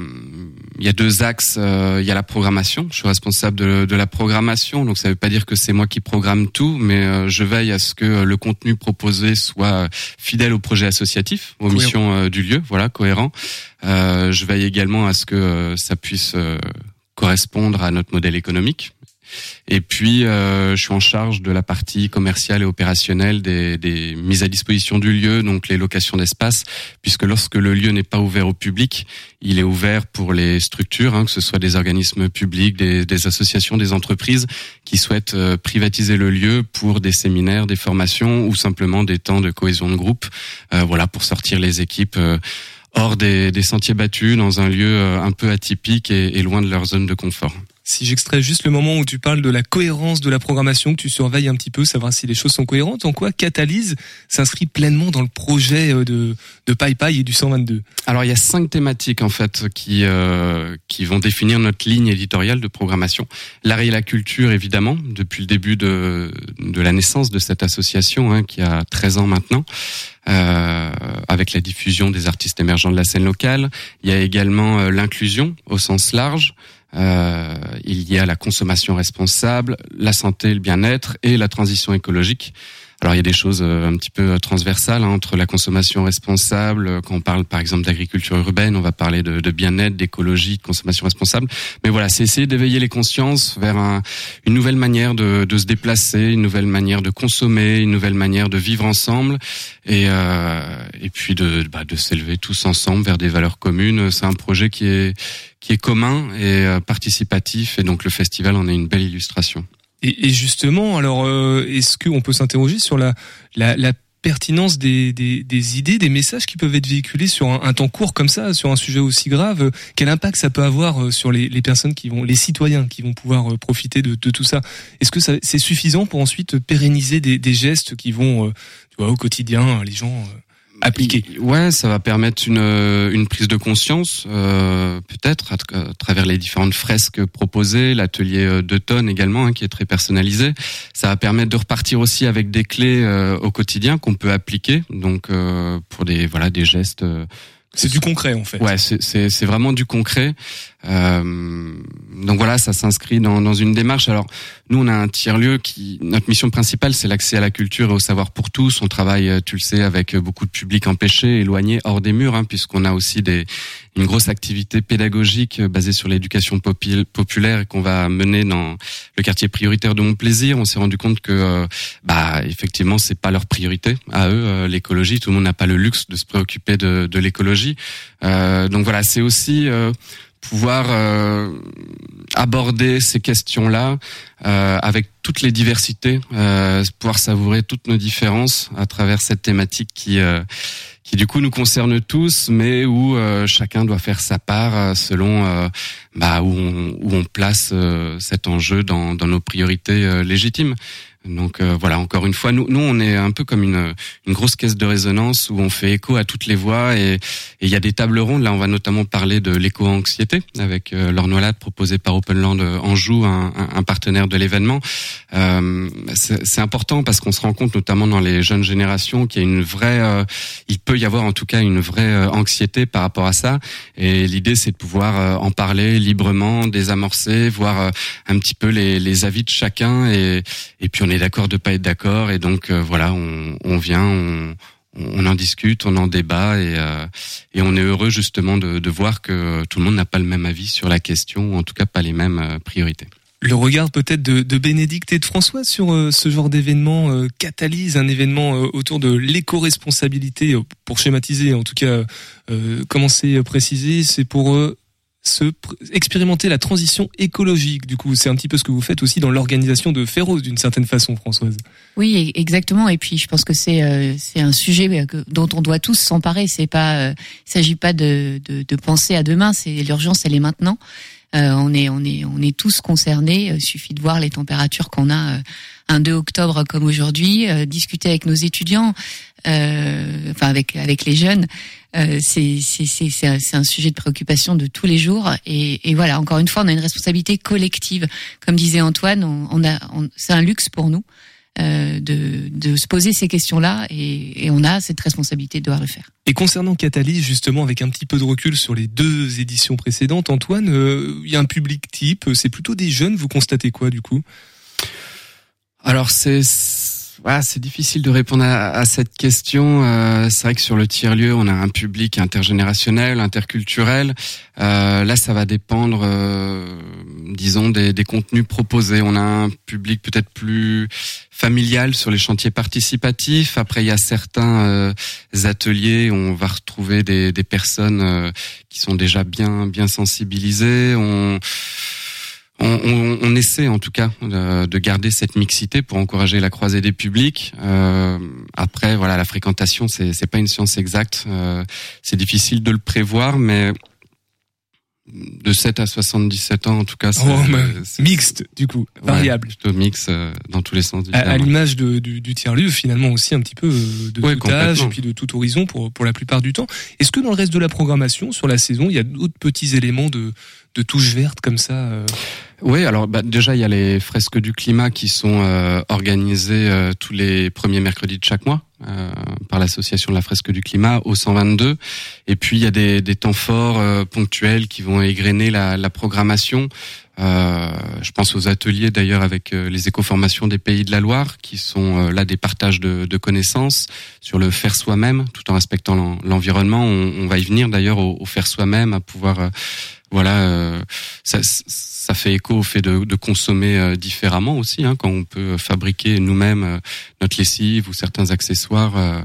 il y a deux axes. euh, Il y a la programmation. Je suis responsable de, de la programmation, donc ça veut pas dire que c'est moi qui programme tout, mais euh, je veille à ce que le contenu proposé soit fidèle au projet associatif, aux Cohérent. missions euh, du lieu, voilà, cohérent. Euh, je veille également à ce que ça puisse correspondre à notre modèle économique. Et puis, euh, je suis en charge de la partie commerciale et opérationnelle des, mises à disposition du lieu, donc les locations d'espace, puisque lorsque le lieu n'est pas ouvert au public, il est ouvert pour les structures, hein, que ce soit des organismes publics, des, associations, des entreprises qui souhaitent euh, privatiser le lieu pour des séminaires, des formations ou simplement des temps de cohésion de groupe, euh, voilà, pour sortir les équipes. euh, hors des, des sentiers battus, dans un lieu euh, un peu atypique et, et loin de leur zone de confort. Si j'extrais juste le moment où tu parles de la cohérence de la programmation, que tu surveilles un petit peu, savoir si les choses sont cohérentes, en quoi Catalyse s'inscrit pleinement dans le projet euh, de, de Pai et du 122 Alors il y a cinq thématiques en fait qui euh, qui vont définir notre ligne éditoriale de programmation. L'art et la culture évidemment depuis le début de de la naissance de cette association hein, qui a 13 ans maintenant. Euh, avec la diffusion des artistes émergents de la scène locale. Il y a également euh, l'inclusion au sens large. Euh, il y a la consommation responsable, la santé, le bien-être et la transition écologique. Alors il y a des choses euh, un petit peu transversales hein, entre la consommation responsable. Euh, quand on parle par exemple d'agriculture urbaine, on va parler de, de bien-être, d'écologie, de consommation responsable. Mais voilà, c'est essayer d'éveiller les consciences vers un, une nouvelle manière de, de, se déplacer, une nouvelle manière de consommer, une nouvelle manière de vivre ensemble, et, euh, et puis de, bah, de s'élever tous ensemble vers des valeurs communes. C'est un projet qui est qui est commun et euh, participatif, et donc le festival en est une belle illustration. Et, et justement, alors, euh, est-ce qu'on peut s'interroger sur la, pertinence des, des, des, idées, des messages qui peuvent être véhiculés sur un, temps court comme ça, sur un sujet aussi grave? Quel impact ça peut avoir euh, sur les, personnes qui vont, les citoyens qui vont pouvoir euh, profiter de, de tout ça? Est-ce que c'est suffisant pour ensuite pérenniser des, des gestes qui vont, tu vois, au quotidien, les gens appliquer. Ouais, ça va permettre une, euh, une prise de conscience, euh, peut-être à, travers les différentes fresques proposées, l'atelier euh, d'automne également hein, qui est très personnalisé. Ça va permettre de repartir aussi avec des clés euh, au quotidien qu'on peut appliquer, donc euh, pour des voilà des gestes c'est du concret en fait. Ouais, c'est vraiment du concret. Euh, donc voilà, ça s'inscrit dans, dans une démarche. Alors nous, on a un tiers lieu qui, notre mission principale, c'est l'accès à la culture et au savoir pour tous. On travaille, euh, tu le sais, avec beaucoup de publics empêchés, éloignés, hors des murs, hein, puisqu'on a aussi des une grosse activité pédagogique euh, basée sur l'éducation populaire qu'on va mener dans le quartier prioritaire de Montplaisir. On s'est rendu compte que, euh, bah, effectivement, c'est pas leur priorité à eux, l'écologie. Tout le monde n'a pas le luxe de se préoccuper de, de l'écologie. Euh, donc voilà, c'est aussi pouvoir euh, aborder ces questions-là euh, avec toutes les diversités, euh, pouvoir savourer toutes nos différences à travers cette thématique qui qui du coup nous concerne tous, mais où chacun doit faire sa part selon bah, où, on, où on place cet enjeu dans, dans nos priorités légitimes. Donc euh, voilà, encore une fois, nous, nous on est un peu comme une, une grosse caisse de résonance où on fait écho à toutes les voix et il y a des tables rondes. Là, on va notamment parler de l'éco-anxiété avec euh, l'ornoilade proposée par Openland Anjou, un, un partenaire de l'événement. Euh, c'est important parce qu'on se rend compte, notamment dans les jeunes générations, qu'il y a une vraie, euh, il peut y avoir en tout cas une vraie anxiété par rapport à ça. Et l'idée, c'est de pouvoir en parler librement, désamorcer, voir un petit peu les, les avis de chacun et, et puis on on est d'accord de pas être d'accord et donc euh, voilà, on, on vient, on, en discute, on en débat et, euh, et on est heureux justement de, de, voir que tout le monde n'a pas le même avis sur la question ou en tout cas pas les mêmes euh, priorités. Le regard peut-être de, de, Bénédicte et de François sur ce genre d'événement catalyse un événement autour de l'éco-responsabilité, pour schématiser en tout cas, comment c'est précisé, c'est pour se expérimenter la transition écologique. Du coup, c'est un petit peu ce que vous faites aussi dans l'organisation de Féroce, d'une certaine façon, Françoise. Oui, exactement. Et puis, je pense que c'est euh, c'est un sujet euh, dont on doit tous s'emparer. C'est pas, euh, il s'agit pas de, de, de, penser à demain. C'est l'urgence, elle est maintenant. Euh, on est on est on est tous concernés. Il suffit de voir les températures qu'on a un 2 octobre comme aujourd'hui, discuter avec nos étudiants, enfin avec avec les jeunes. Euh, c'est c'est un sujet de préoccupation de tous les jours. Et, et, voilà, encore une fois, on a une responsabilité collective. Comme disait Antoine, on, on a, c'est un luxe pour nous euh, de, de, se poser ces questions-là et, et, on a cette responsabilité de devoir le faire. Et concernant Catalyse, justement, avec un petit peu de recul sur les deux éditions précédentes, Antoine, euh, il y a un public type, c'est plutôt des jeunes, vous constatez quoi du coup? Alors c'est ah, c'est difficile de répondre à, cette question. Euh, c'est vrai que sur le tiers-lieu, on a un public intergénérationnel, interculturel. Euh, là, ça va dépendre, euh, disons, des, des, contenus proposés. On a un public peut-être plus familial sur les chantiers participatifs. Après, il y a certains euh, ateliers où on va retrouver des, des personnes euh, qui sont déjà bien bien sensibilisées. On on, on, on, essaie en tout cas de, garder cette mixité pour encourager la croisée des publics. Euh, après, voilà, la fréquentation, c'est c'est pas une science exacte. Euh, c'est difficile de le prévoir, mais de 7 à 77 ans en tout cas. Oh, mixte du coup, variable. plutôt mix euh, dans tous les sens. Du à, l'image du, du tiers-lieu finalement aussi un petit peu euh, de tout âge et puis de tout horizon pour, pour la plupart du temps. Est-ce que dans le reste de la programmation sur la saison, il y a d'autres petits éléments de, de touche verte comme ça euh Oui, alors bah, déjà il y a les fresques du climat qui sont euh, organisées euh, tous les premiers mercredis de chaque mois par l'association de la fresque du climat au 122. Et puis il y a des, temps forts ponctuels qui vont égrener la programmation. Euh, je pense aux ateliers d'ailleurs avec les écoformations des pays de la Loire, qui sont là des partages de, connaissances sur le faire soi-même, tout en respectant l'environnement. On, va y venir d'ailleurs au, faire soi-même, à pouvoir voilà, euh, ça, fait écho au fait de, de consommer euh, différemment aussi, hein, quand on peut fabriquer nous-mêmes euh, notre lessive ou certains accessoires.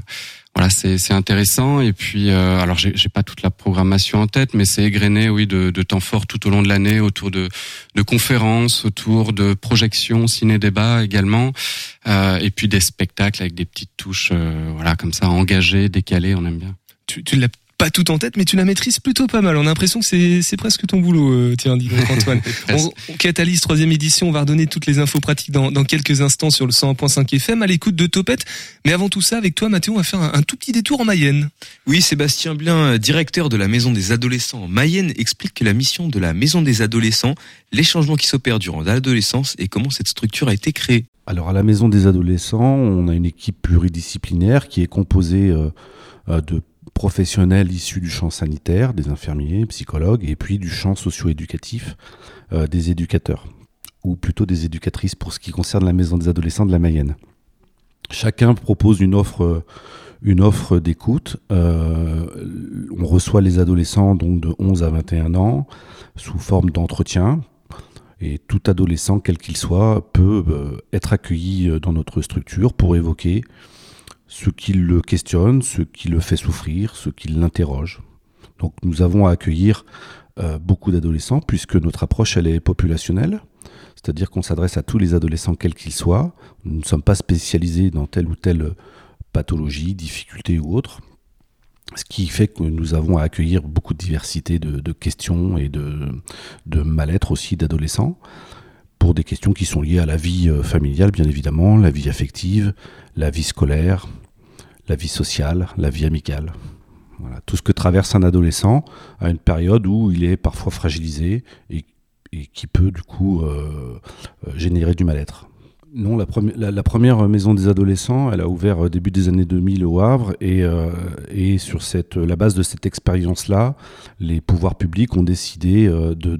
Voilà, c'est intéressant. Et puis, alors j'ai pas toute la programmation en tête, mais c'est égrené, oui, de, de, temps forts tout au long de l'année autour de, de conférences, autour de projections, ciné-débats également, et puis des spectacles avec des petites touches, voilà, comme ça, engagées, décalées, on aime bien. Tu, tu l'as pas tout en tête, mais tu la maîtrises plutôt pas mal. On a l'impression que c'est, c'est presque ton boulot, euh, tiens, dis donc Antoine. on, on, catalyse troisième édition, on va redonner toutes les infos pratiques dans, dans quelques instants sur le 101.5 FM à l'écoute de Topette. Mais avant tout ça, avec toi Mathéo, on va faire un, tout petit détour en Mayenne. Oui, Sébastien Blin, directeur de la Maison des Adolescents en Mayenne, explique que la mission de la Maison des Adolescents, les changements qui s'opèrent durant l'adolescence et comment cette structure a été créée. Alors à la Maison des Adolescents, on a une équipe pluridisciplinaire qui est composée euh, euh de professionnels issus du champ sanitaire, des infirmiers, psychologues, et puis du champ socio-éducatif, euh, des éducateurs, ou plutôt des éducatrices pour ce qui concerne la maison des adolescents de la Mayenne. Chacun propose une offre, euh, d'écoute. Euh, on reçoit les adolescents donc de 11 à 21 ans sous forme d'entretien. Et tout adolescent, quel qu'il soit, peut être accueilli dans notre structure pour évoquer ce qui le questionne, ce qui le fait souffrir, ce qui l'interroge. Donc nous avons à accueillir euh, beaucoup d'adolescents puisque notre approche est populationnelle, c'est-à-dire qu'on s'adresse à tous les adolescents quels qu'ils soient. Nous ne sommes pas spécialisés dans telle ou telle pathologie, difficulté ou autre. Ce qui fait que nous avons à accueillir beaucoup de diversité de, questions et de mal-être aussi d'adolescents pour des questions qui sont liées à la vie euh, familiale, bien évidemment, la vie affective, la vie scolaire, la vie sociale, la vie amicale. Voilà, tout ce que traverse un adolescent à une période où il est parfois fragilisé et, qui peut du coup euh, euh, générer du mal-être. Non, la, première maison des adolescents, elle a ouvert début des années 2000 au Havre et, sur cette, la base de cette expérience-là, les pouvoirs publics ont décidé de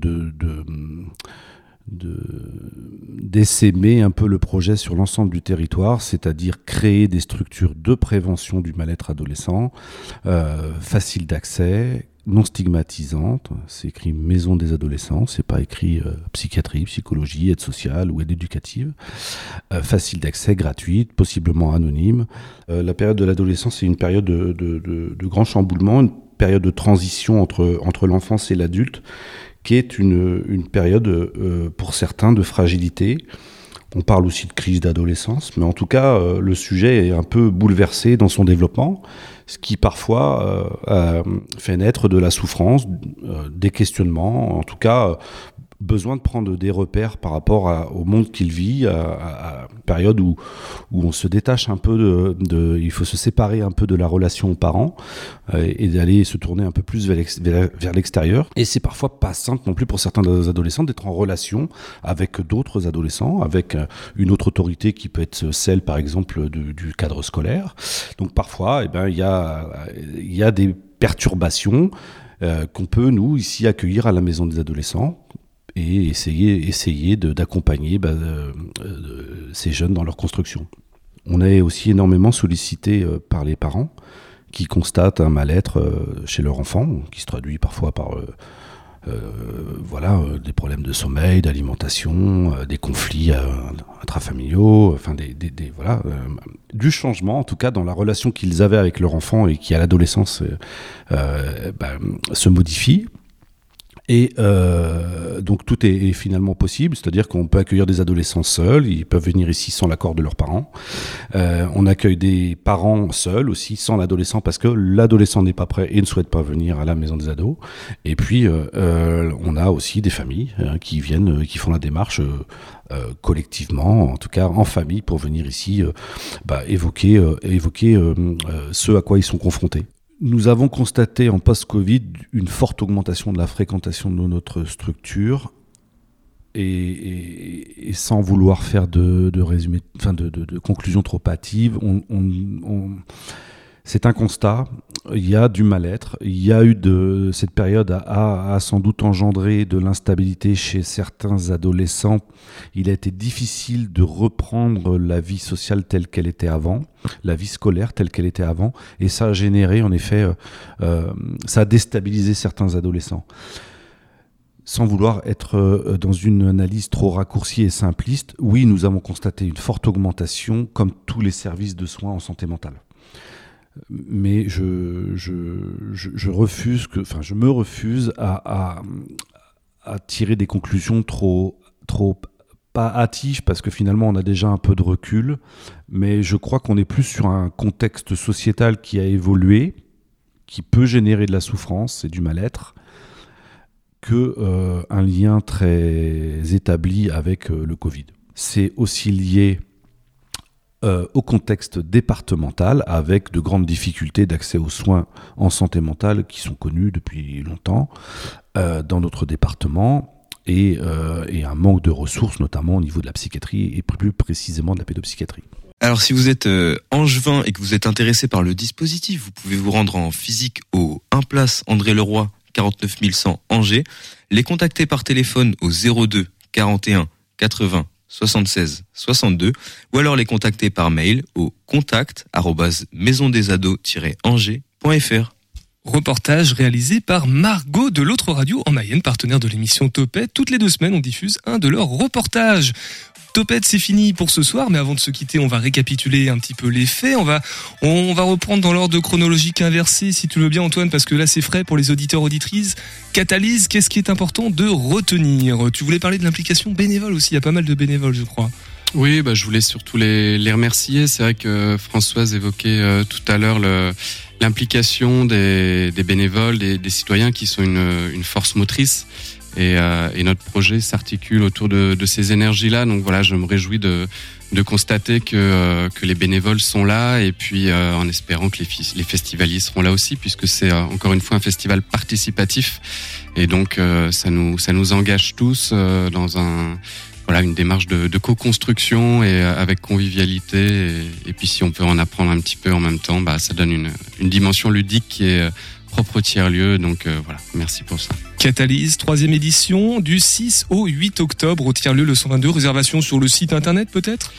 d'essaimer un peu le projet sur l'ensemble du territoire, c'est-à-dire créer des structures de prévention du mal-être adolescent, euh, faciles d'accès, non stigmatisantes. C'est écrit maison des adolescents, c'est pas écrit euh, psychiatrie, psychologie, aide sociale ou aide éducative. Euh, facile d'accès, gratuite, possiblement anonyme. Euh, la période de l'adolescence, c'est une période de, de, de, de grand chamboulement, une période de transition entre, entre l'enfance et l'adulte qui est une, période euh, pour certains de fragilité. On parle aussi de crise d'adolescence, mais en tout cas, euh, le sujet est un peu bouleversé dans son développement, ce qui parfois euh, fait naître de la souffrance, des questionnements, en tout cas besoin de prendre des repères par rapport au monde qu'il vit, à, une période où, où on se détache un peu de, il faut se séparer un peu de la relation aux parents euh, et d'aller se tourner un peu plus vers l'extérieur. Et c'est parfois pas simple non plus pour certains adolescents d'être en relation avec d'autres adolescents, avec euh, une autre autorité qui peut être celle, par exemple, du, cadre scolaire. Donc parfois, eh ben, il y a, y a des perturbations euh, qu'on peut, nous, ici, accueillir à la maison des adolescents et essayer, essayer d'accompagner bah, euh, euh, ces jeunes dans leur construction. On est aussi énormément sollicité euh, par les parents qui constatent un mal-être chez leur enfant, qui se traduit parfois par voilà, des problèmes de sommeil, d'alimentation, des conflits intrafamiliaux, enfin des, voilà, du changement en tout cas dans la relation qu'ils avaient avec leur enfant et qui à l'adolescence bah, se modifie Et euh, donc tout est, finalement possible, c'est-à-dire qu'on peut accueillir des adolescents seuls, ils peuvent venir ici sans l'accord de leurs parents. Euh, on accueille des parents seuls aussi, sans l'adolescent, parce que l'adolescent n'est pas prêt et ne souhaite pas venir à la maison des ados. Et puis euh, on a aussi des familles hein, qui viennent, qui font la démarche. collectivement, en tout cas en famille, pour venir ici bah, évoquer, ce à quoi ils sont confrontés. Nous avons constaté en post-Covid une forte augmentation de la fréquentation de notre structure. Et, sans vouloir faire de, de résumé, enfin de, de, conclusion trop hâtive, on- c'est un constat. Il y a du mal-être. Il y a eu de cette période a, sans doute engendré de l'instabilité chez certains adolescents. Il a été difficile de reprendre la vie sociale telle qu'elle était avant, la vie scolaire telle qu'elle était avant, et ça a généré en effet, euh, euh, ça a déstabilisé certains adolescents sans vouloir être euh, dans une analyse trop raccourcie et simpliste, oui, nous avons constaté une forte augmentation, comme tous les services de soins en santé mentale. Mais je, je, je, refuse que, enfin, je me refuse à, à, à tirer des conclusions trop, trop pas hâtives parce que finalement on a déjà un peu de recul, mais je crois qu'on est plus sur un contexte sociétal qui a évolué, qui peut générer de la souffrance et du mal-être, que euh, un lien très établi avec euh, le Covid. C'est aussi lié euh, au contexte départemental avec de grandes difficultés d'accès aux soins en santé mentale qui sont connues depuis longtemps euh, dans notre département et, euh, et un manque de ressources notamment au niveau de la psychiatrie et plus précisément de la pédopsychiatrie. Alors si vous êtes angevin et que vous êtes intéressé par le dispositif, vous pouvez vous rendre en physique au 1 place André Leroy 49 100 Angers, les contacter par téléphone au 02 41 80 76 62 ou alors les contacter par mail au contact maisondesados-angers.fr. Reportage réalisé par Margot de l'autre radio en Mayenne, partenaire de l'émission Topette. Toutes les deux semaines, on diffuse un de leurs reportages. Topette, c'est fini pour ce soir, mais avant de se quitter, on va récapituler un petit peu les faits. On va, on va reprendre dans l'ordre chronologique inversé, si tu veux bien, Antoine, parce que là, c'est frais pour les auditeurs auditrices. Catalyse, qu'est-ce qui est important de retenir? Tu voulais parler de l'implication bénévole aussi. Il y a pas mal de bénévoles, je crois. Oui, bah, je voulais surtout les, les remercier. C'est vrai que Françoise évoquait euh, tout à l'heure l'implication des, des bénévoles, des, des citoyens qui sont une, une force motrice. Et, euh, et notre projet s'articule autour de, de ces énergies-là. Donc voilà, je me réjouis de, de constater que, euh, que les bénévoles sont là et puis euh, en espérant que les, les festivaliers seront là aussi puisque c'est euh, encore une fois un festival participatif et donc euh, ça nous ça nous engage tous dans un voilà une démarche de, de co-construction et euh, avec convivialité. Et, et puis si on peut en apprendre un petit peu en même temps bah ça donne une, une dimension ludique qui est euh, propre au tiers-lieu. Donc euh, voilà. Merci pour ça. Catalyse, troisième édition, du 6 au 8 octobre, au tiers-lieu le 122. Réservation sur le site internet peut-être?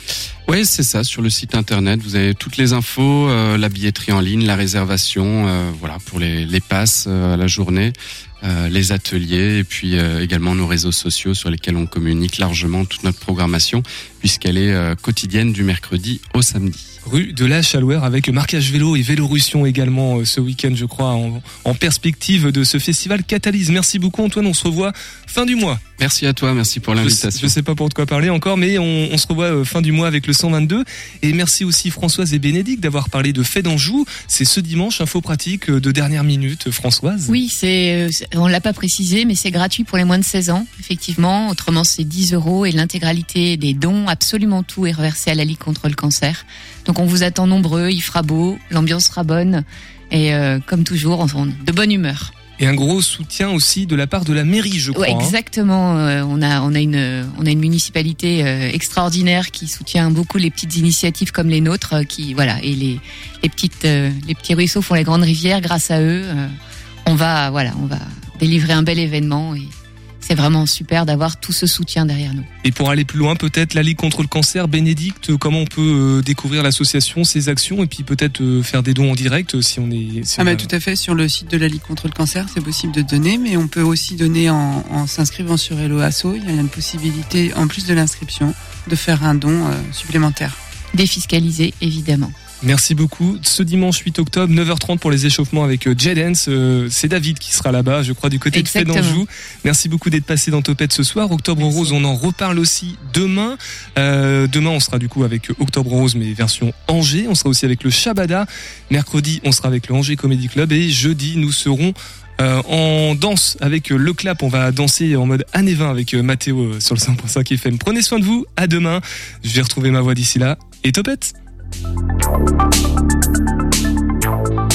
Oui, c'est ça. Sur le site internet, vous avez toutes les infos, euh, la billetterie en ligne, la réservation, euh, voilà pour les, les passes euh, à la journée, euh, les ateliers et puis euh, également nos réseaux sociaux sur lesquels on communique largement toute notre programmation puisqu'elle est euh, quotidienne du mercredi au samedi. Rue de la Chalouère avec marquage vélo et Vélorussion également euh, ce week-end je crois en, en perspective de ce festival Catalyse. Merci beaucoup Antoine, on se revoit fin du mois. Merci à toi, merci pour l'invitation. je sais pas pour de quoi parler encore mais on, on se revoit euh, fin du mois avec le 122 et merci aussi Françoise et Bénédicte d'avoir parlé de Fait d'Anjou. C'est ce dimanche info pratique euh, de dernière minute Françoise. Oui, c'est, c'est- on l'a pas précisé, mais c'est gratuit pour les moins de 16 ans, effectivement. Autrement, c'est 10 euros et l'intégralité des dons, absolument tout est reversé à la Ligue contre le cancer. Donc on vous attend nombreux, il fera beau, l'ambiance sera bonne et euh, comme toujours, on- de bonne humeur. Et un gros soutien aussi de la part de la mairie je crois. Ouais, hein. exactement. Euh, on a on a une on a une municipalité euh, extraordinaire qui soutient beaucoup les petites initiatives comme les nôtres, euh, qui voilà et les les petites euh, les petits ruisseaux font les grandes rivières. Grâce à eux, euh, on va voilà on va délivrer un bel événement et c'est vraiment super d'avoir tout ce soutien derrière nous. Et pour aller plus loin, peut-être la Ligue contre le cancer, Bénédicte, comment on peut euh, découvrir l'association, ses actions, et puis peut-être euh, faire des dons en direct euh, si on est. si Ah on bah, a- tout à fait, sur le site de la Ligue contre le cancer, c'est possible de donner, mais on peut aussi donner en, en s'inscrivant sur Hello Asso. Il y a une possibilité, en plus de l'inscription, de faire un don euh, supplémentaire. Défiscalisé évidemment. Merci beaucoup. Ce dimanche 8 octobre, 9h30 pour les échauffements avec euh, Jedens. Euh, c'est David qui sera là-bas, je crois, du côté de. Fédanjou. Merci beaucoup d'être passé dans Topette ce soir. Octobre Rose, on en reparle aussi demain. Euh, demain, on sera du coup avec Octobre Rose, mais version Angers. On sera aussi avec le Shabada. Mercredi, on sera avec le Angers Comedy Club. Et jeudi, nous serons euh, en danse avec euh, le clap. On va danser en mode année 20 avec euh, Mathéo euh, sur le 100.5 FM. Prenez soin de vous. À demain. Je vais retrouver ma voix d'ici là. Et Topette. Thank you.